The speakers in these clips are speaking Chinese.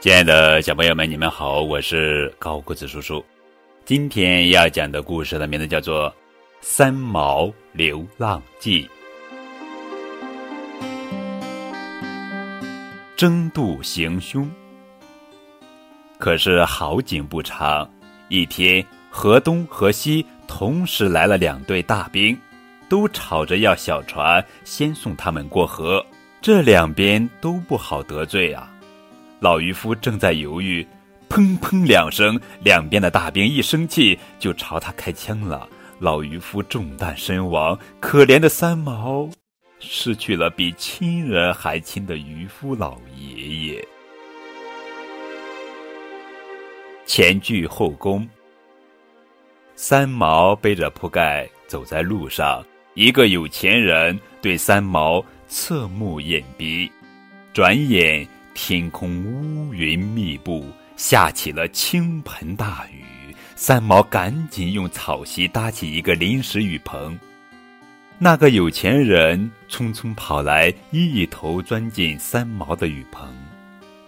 亲爱的小朋友们，你们好，我是高个子叔叔。今天要讲的故事的名字叫做《三毛流浪记》。争渡行凶。可是好景不长，一天河东河西同时来了两队大兵，都吵着要小船先送他们过河，这两边都不好得罪啊。老渔夫正在犹豫，砰砰两声，两边的大兵一生气就朝他开枪了。老渔夫中弹身亡，可怜的三毛失去了比亲人还亲的渔夫老爷爷。前倨后宫。三毛背着铺盖走在路上，一个有钱人对三毛侧目掩鼻，转眼。天空乌云密布，下起了倾盆大雨。三毛赶紧用草席搭起一个临时雨棚。那个有钱人匆匆跑来，一头钻进三毛的雨棚。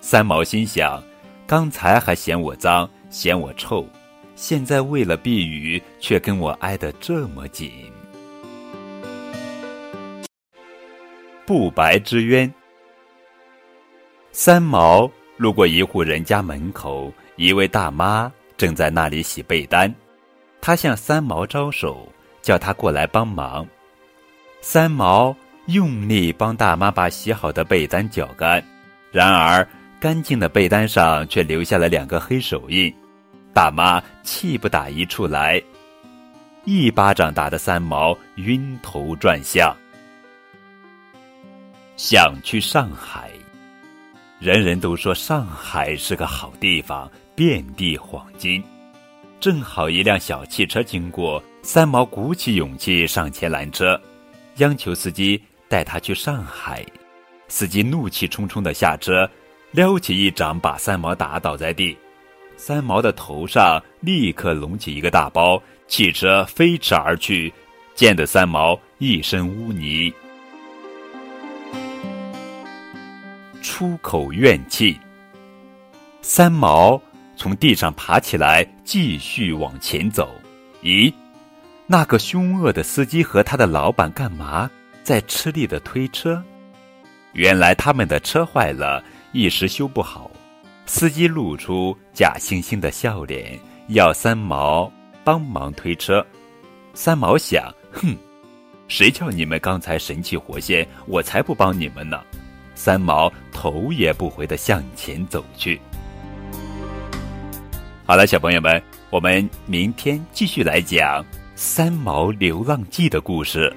三毛心想：刚才还嫌我脏，嫌我臭，现在为了避雨，却跟我挨得这么紧。不白之冤。三毛路过一户人家门口，一位大妈正在那里洗被单，她向三毛招手，叫他过来帮忙。三毛用力帮大妈把洗好的被单搅干，然而干净的被单上却留下了两个黑手印。大妈气不打一处来，一巴掌打得三毛晕头转向。想去上海。人人都说上海是个好地方，遍地黄金。正好一辆小汽车经过，三毛鼓起勇气上前拦车，央求司机带他去上海。司机怒气冲冲的下车，撩起一掌把三毛打倒在地。三毛的头上立刻隆起一个大包，汽车飞驰而去，溅得三毛一身污泥。出口怨气。三毛从地上爬起来，继续往前走。咦，那个凶恶的司机和他的老板干嘛在吃力的推车？原来他们的车坏了，一时修不好。司机露出假惺惺的笑脸，要三毛帮忙推车。三毛想：哼，谁叫你们刚才神气活现，我才不帮你们呢。三毛头也不回的向前走去。好了，小朋友们，我们明天继续来讲《三毛流浪记》的故事。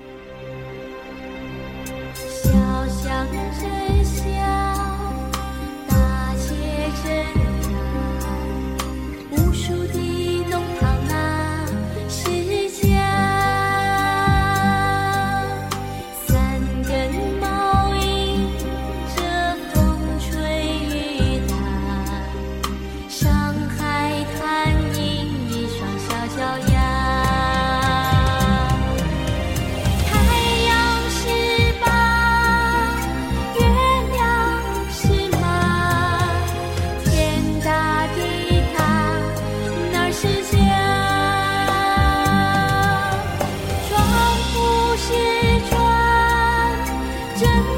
真。